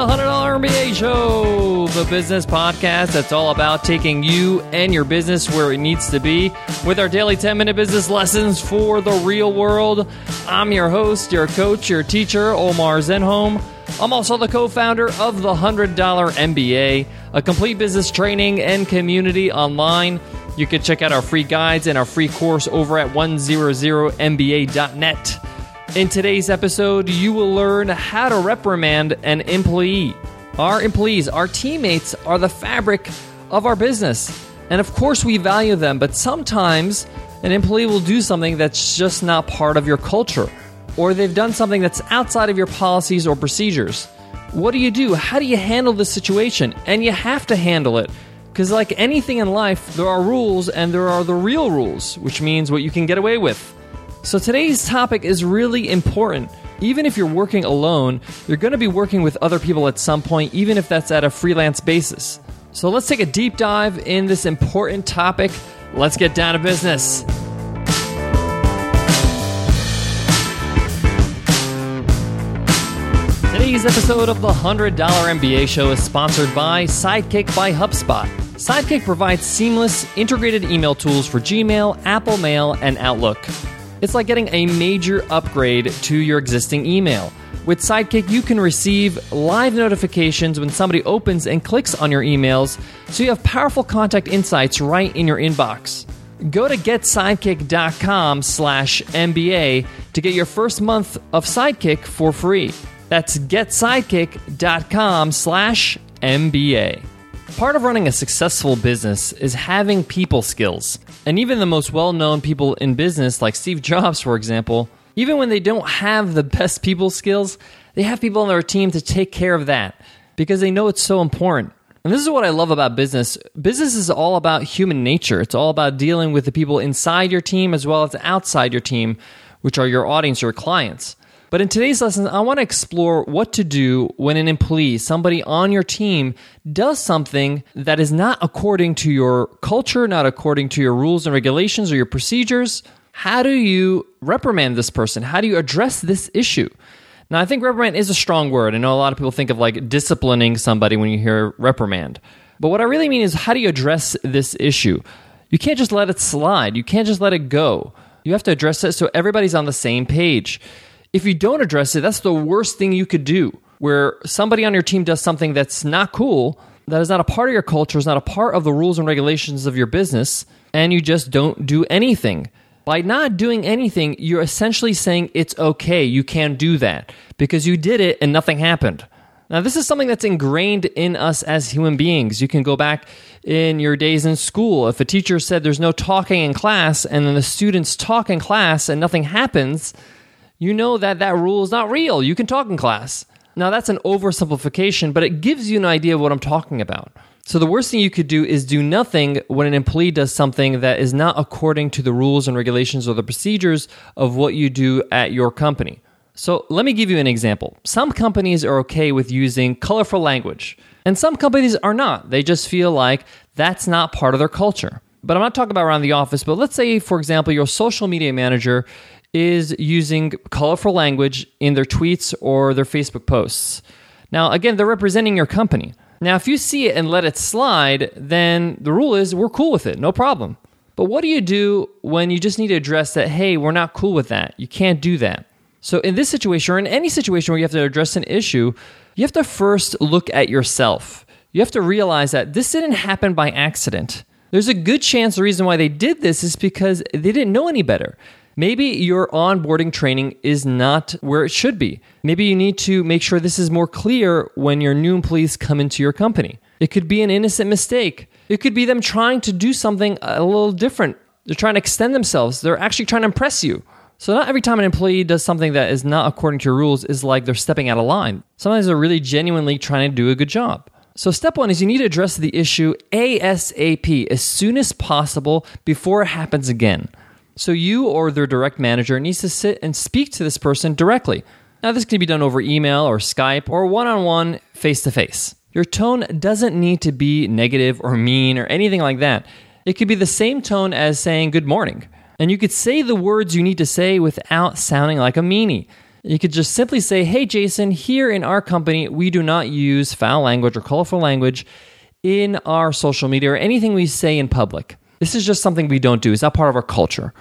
the $100 MBA Show, the business podcast that's all about taking you and your business where it needs to be with our daily 10 minute business lessons for the real world. I'm your host, your coach, your teacher, Omar Zenhom. I'm also the co founder of the $100 MBA, a complete business training and community online. You can check out our free guides and our free course over at 100mba.net. In today's episode, you will learn how to reprimand an employee. Our employees, our teammates, are the fabric of our business. And of course, we value them, but sometimes an employee will do something that's just not part of your culture, or they've done something that's outside of your policies or procedures. What do you do? How do you handle this situation? And you have to handle it. Because, like anything in life, there are rules and there are the real rules, which means what you can get away with. So today's topic is really important. Even if you're working alone, you're going to be working with other people at some point, even if that's at a freelance basis. So let's take a deep dive in this important topic. Let's get down to business. Today's episode of the $100 MBA show is sponsored by Sidekick by HubSpot. Sidekick provides seamless, integrated email tools for Gmail, Apple Mail, and Outlook. It's like getting a major upgrade to your existing email. With Sidekick, you can receive live notifications when somebody opens and clicks on your emails, so you have powerful contact insights right in your inbox. Go to getsidekick.com slash MBA to get your first month of Sidekick for free. That's getsidekick.com slash MBA. Part of running a successful business is having people skills. And even the most well known people in business, like Steve Jobs, for example, even when they don't have the best people skills, they have people on their team to take care of that because they know it's so important. And this is what I love about business. Business is all about human nature. It's all about dealing with the people inside your team as well as outside your team, which are your audience, your clients. But in today's lesson, I want to explore what to do when an employee, somebody on your team, does something that is not according to your culture, not according to your rules and regulations or your procedures. How do you reprimand this person? How do you address this issue? Now, I think reprimand is a strong word. I know a lot of people think of like disciplining somebody when you hear reprimand. But what I really mean is, how do you address this issue? You can't just let it slide, you can't just let it go. You have to address it so everybody's on the same page. If you don't address it, that's the worst thing you could do. Where somebody on your team does something that's not cool, that is not a part of your culture, is not a part of the rules and regulations of your business, and you just don't do anything. By not doing anything, you're essentially saying it's okay, you can do that because you did it and nothing happened. Now, this is something that's ingrained in us as human beings. You can go back in your days in school. If a teacher said there's no talking in class and then the students talk in class and nothing happens, you know that that rule is not real. You can talk in class. Now, that's an oversimplification, but it gives you an idea of what I'm talking about. So, the worst thing you could do is do nothing when an employee does something that is not according to the rules and regulations or the procedures of what you do at your company. So, let me give you an example. Some companies are okay with using colorful language, and some companies are not. They just feel like that's not part of their culture. But I'm not talking about around the office, but let's say, for example, your social media manager is using colorful language in their tweets or their Facebook posts. Now, again, they're representing your company. Now, if you see it and let it slide, then the rule is we're cool with it, no problem. But what do you do when you just need to address that, hey, we're not cool with that? You can't do that. So, in this situation, or in any situation where you have to address an issue, you have to first look at yourself. You have to realize that this didn't happen by accident. There's a good chance the reason why they did this is because they didn't know any better. Maybe your onboarding training is not where it should be. Maybe you need to make sure this is more clear when your new employees come into your company. It could be an innocent mistake. It could be them trying to do something a little different. They're trying to extend themselves. They're actually trying to impress you. So, not every time an employee does something that is not according to your rules is like they're stepping out of line. Sometimes they're really genuinely trying to do a good job. So, step one is you need to address the issue ASAP as soon as possible before it happens again. So you or their direct manager needs to sit and speak to this person directly. Now, this can be done over email or Skype or one on one, face to face. Your tone doesn't need to be negative or mean or anything like that. It could be the same tone as saying good morning. And you could say the words you need to say without sounding like a meanie. You could just simply say, Hey, Jason, here in our company, we do not use foul language or colorful language in our social media or anything we say in public. This is just something we don't do. It's not part of our culture.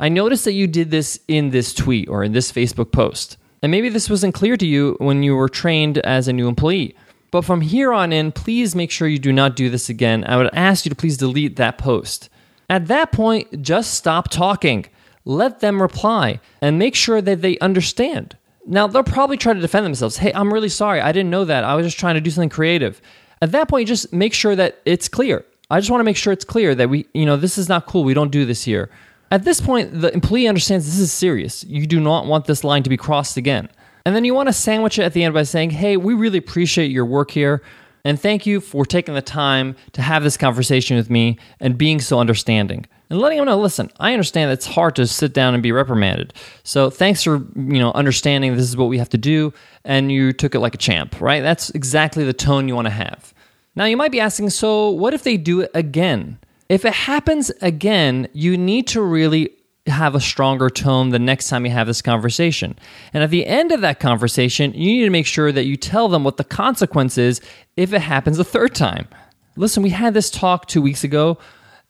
I noticed that you did this in this tweet or in this Facebook post. And maybe this wasn't clear to you when you were trained as a new employee. But from here on in, please make sure you do not do this again. I would ask you to please delete that post. At that point, just stop talking. Let them reply and make sure that they understand. Now, they'll probably try to defend themselves. Hey, I'm really sorry. I didn't know that. I was just trying to do something creative. At that point, just make sure that it's clear. I just want to make sure it's clear that we, you know, this is not cool. We don't do this here. At this point, the employee understands this is serious. You do not want this line to be crossed again. And then you want to sandwich it at the end by saying, hey, we really appreciate your work here. And thank you for taking the time to have this conversation with me and being so understanding. And letting them know, listen, I understand it's hard to sit down and be reprimanded. So thanks for, you know, understanding this is what we have to do and you took it like a champ, right? That's exactly the tone you want to have. Now you might be asking, so what if they do it again? If it happens again, you need to really have a stronger tone the next time you have this conversation. And at the end of that conversation, you need to make sure that you tell them what the consequence is if it happens a third time. Listen, we had this talk two weeks ago,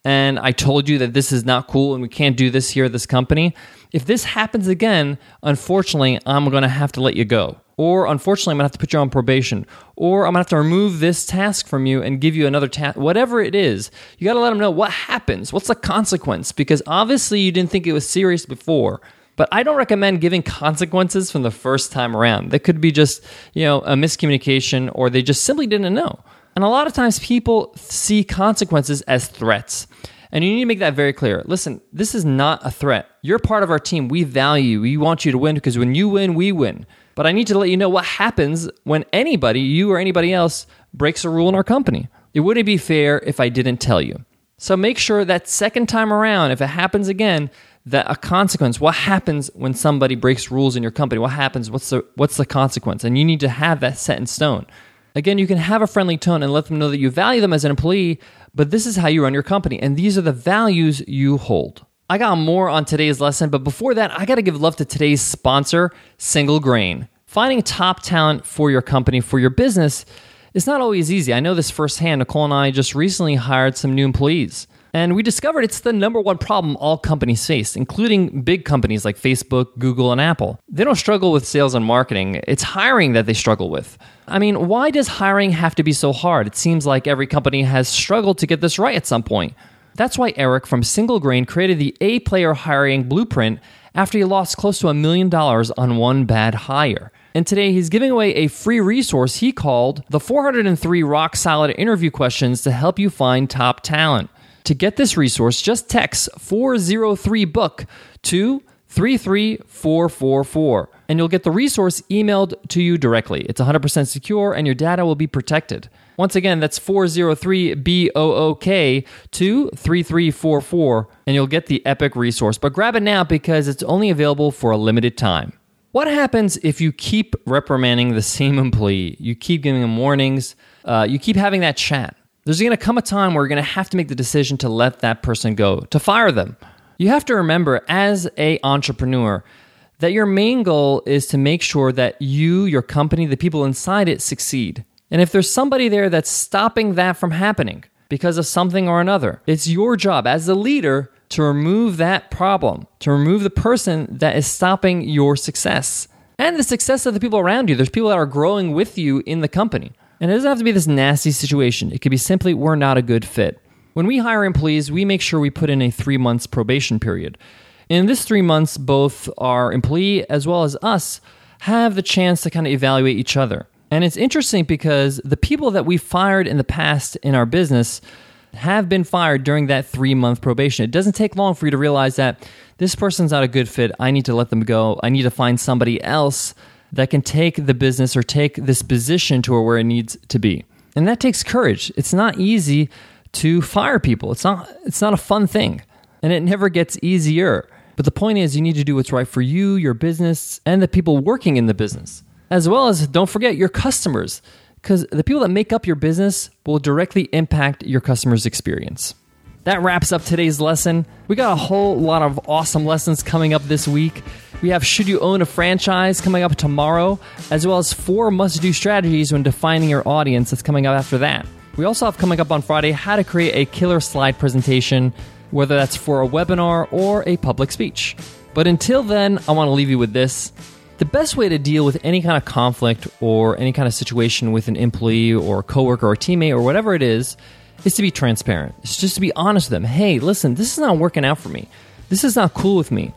and I told you that this is not cool and we can't do this here at this company. If this happens again, unfortunately, I'm going to have to let you go. Or unfortunately, I'm gonna have to put you on probation. Or I'm gonna have to remove this task from you and give you another task. Whatever it is, you gotta let them know what happens. What's the consequence? Because obviously you didn't think it was serious before. But I don't recommend giving consequences from the first time around. That could be just, you know, a miscommunication or they just simply didn't know. And a lot of times people see consequences as threats. And you need to make that very clear. Listen, this is not a threat. You're part of our team. We value, we want you to win because when you win, we win. But I need to let you know what happens when anybody, you or anybody else, breaks a rule in our company. It wouldn't be fair if I didn't tell you. So make sure that second time around, if it happens again, that a consequence, what happens when somebody breaks rules in your company? What happens? What's the what's the consequence? And you need to have that set in stone. Again, you can have a friendly tone and let them know that you value them as an employee, but this is how you run your company and these are the values you hold. I got more on today's lesson, but before that, I got to give love to today's sponsor, Single Grain. Finding top talent for your company, for your business, is not always easy. I know this firsthand. Nicole and I just recently hired some new employees. And we discovered it's the number one problem all companies face, including big companies like Facebook, Google, and Apple. They don't struggle with sales and marketing, it's hiring that they struggle with. I mean, why does hiring have to be so hard? It seems like every company has struggled to get this right at some point. That's why Eric from Single Grain created the A player hiring blueprint after he lost close to a million dollars on one bad hire. And today he's giving away a free resource he called the 403 Rock Solid Interview Questions to help you find top talent. To get this resource, just text 403 book to 33444 and you'll get the resource emailed to you directly. It's 100% secure and your data will be protected. Once again, that's 403 BOOK 23344 and you'll get the epic resource. But grab it now because it's only available for a limited time. What happens if you keep reprimanding the same employee? You keep giving them warnings, uh, you keep having that chat. There's going to come a time where you're going to have to make the decision to let that person go, to fire them. You have to remember as a entrepreneur that your main goal is to make sure that you, your company, the people inside it succeed. And if there's somebody there that's stopping that from happening because of something or another, it's your job as the leader to remove that problem, to remove the person that is stopping your success and the success of the people around you. There's people that are growing with you in the company. And it doesn't have to be this nasty situation. It could be simply we're not a good fit. When we hire employees, we make sure we put in a three months probation period. In this three months, both our employee as well as us have the chance to kind of evaluate each other. And it's interesting because the people that we fired in the past in our business have been fired during that three month probation. It doesn't take long for you to realize that this person's not a good fit. I need to let them go. I need to find somebody else that can take the business or take this position to where it needs to be. And that takes courage. It's not easy to fire people. It's not it's not a fun thing. And it never gets easier. But the point is you need to do what's right for you, your business, and the people working in the business. As well as don't forget your customers because the people that make up your business will directly impact your customers' experience. That wraps up today's lesson. We got a whole lot of awesome lessons coming up this week. We have Should You Own a Franchise coming up tomorrow, as well as four must do strategies when defining your audience that's coming up after that. We also have coming up on Friday how to create a killer slide presentation, whether that's for a webinar or a public speech. But until then, I want to leave you with this. The best way to deal with any kind of conflict or any kind of situation with an employee or coworker or teammate or whatever it is is to be transparent. It's just to be honest with them. Hey, listen, this is not working out for me. This is not cool with me.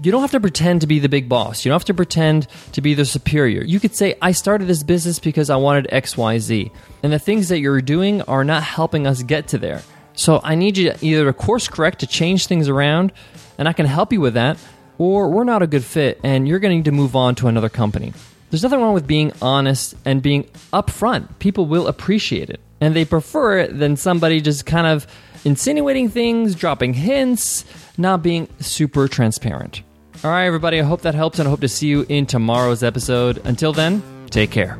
You don't have to pretend to be the big boss. You don't have to pretend to be the superior. You could say, I started this business because I wanted XYZ. And the things that you're doing are not helping us get to there. So I need you to either to course correct to change things around, and I can help you with that, or we're not a good fit and you're going to need to move on to another company. There's nothing wrong with being honest and being upfront. People will appreciate it and they prefer it than somebody just kind of insinuating things, dropping hints, not being super transparent. All right, everybody, I hope that helps, and I hope to see you in tomorrow's episode. Until then, take care.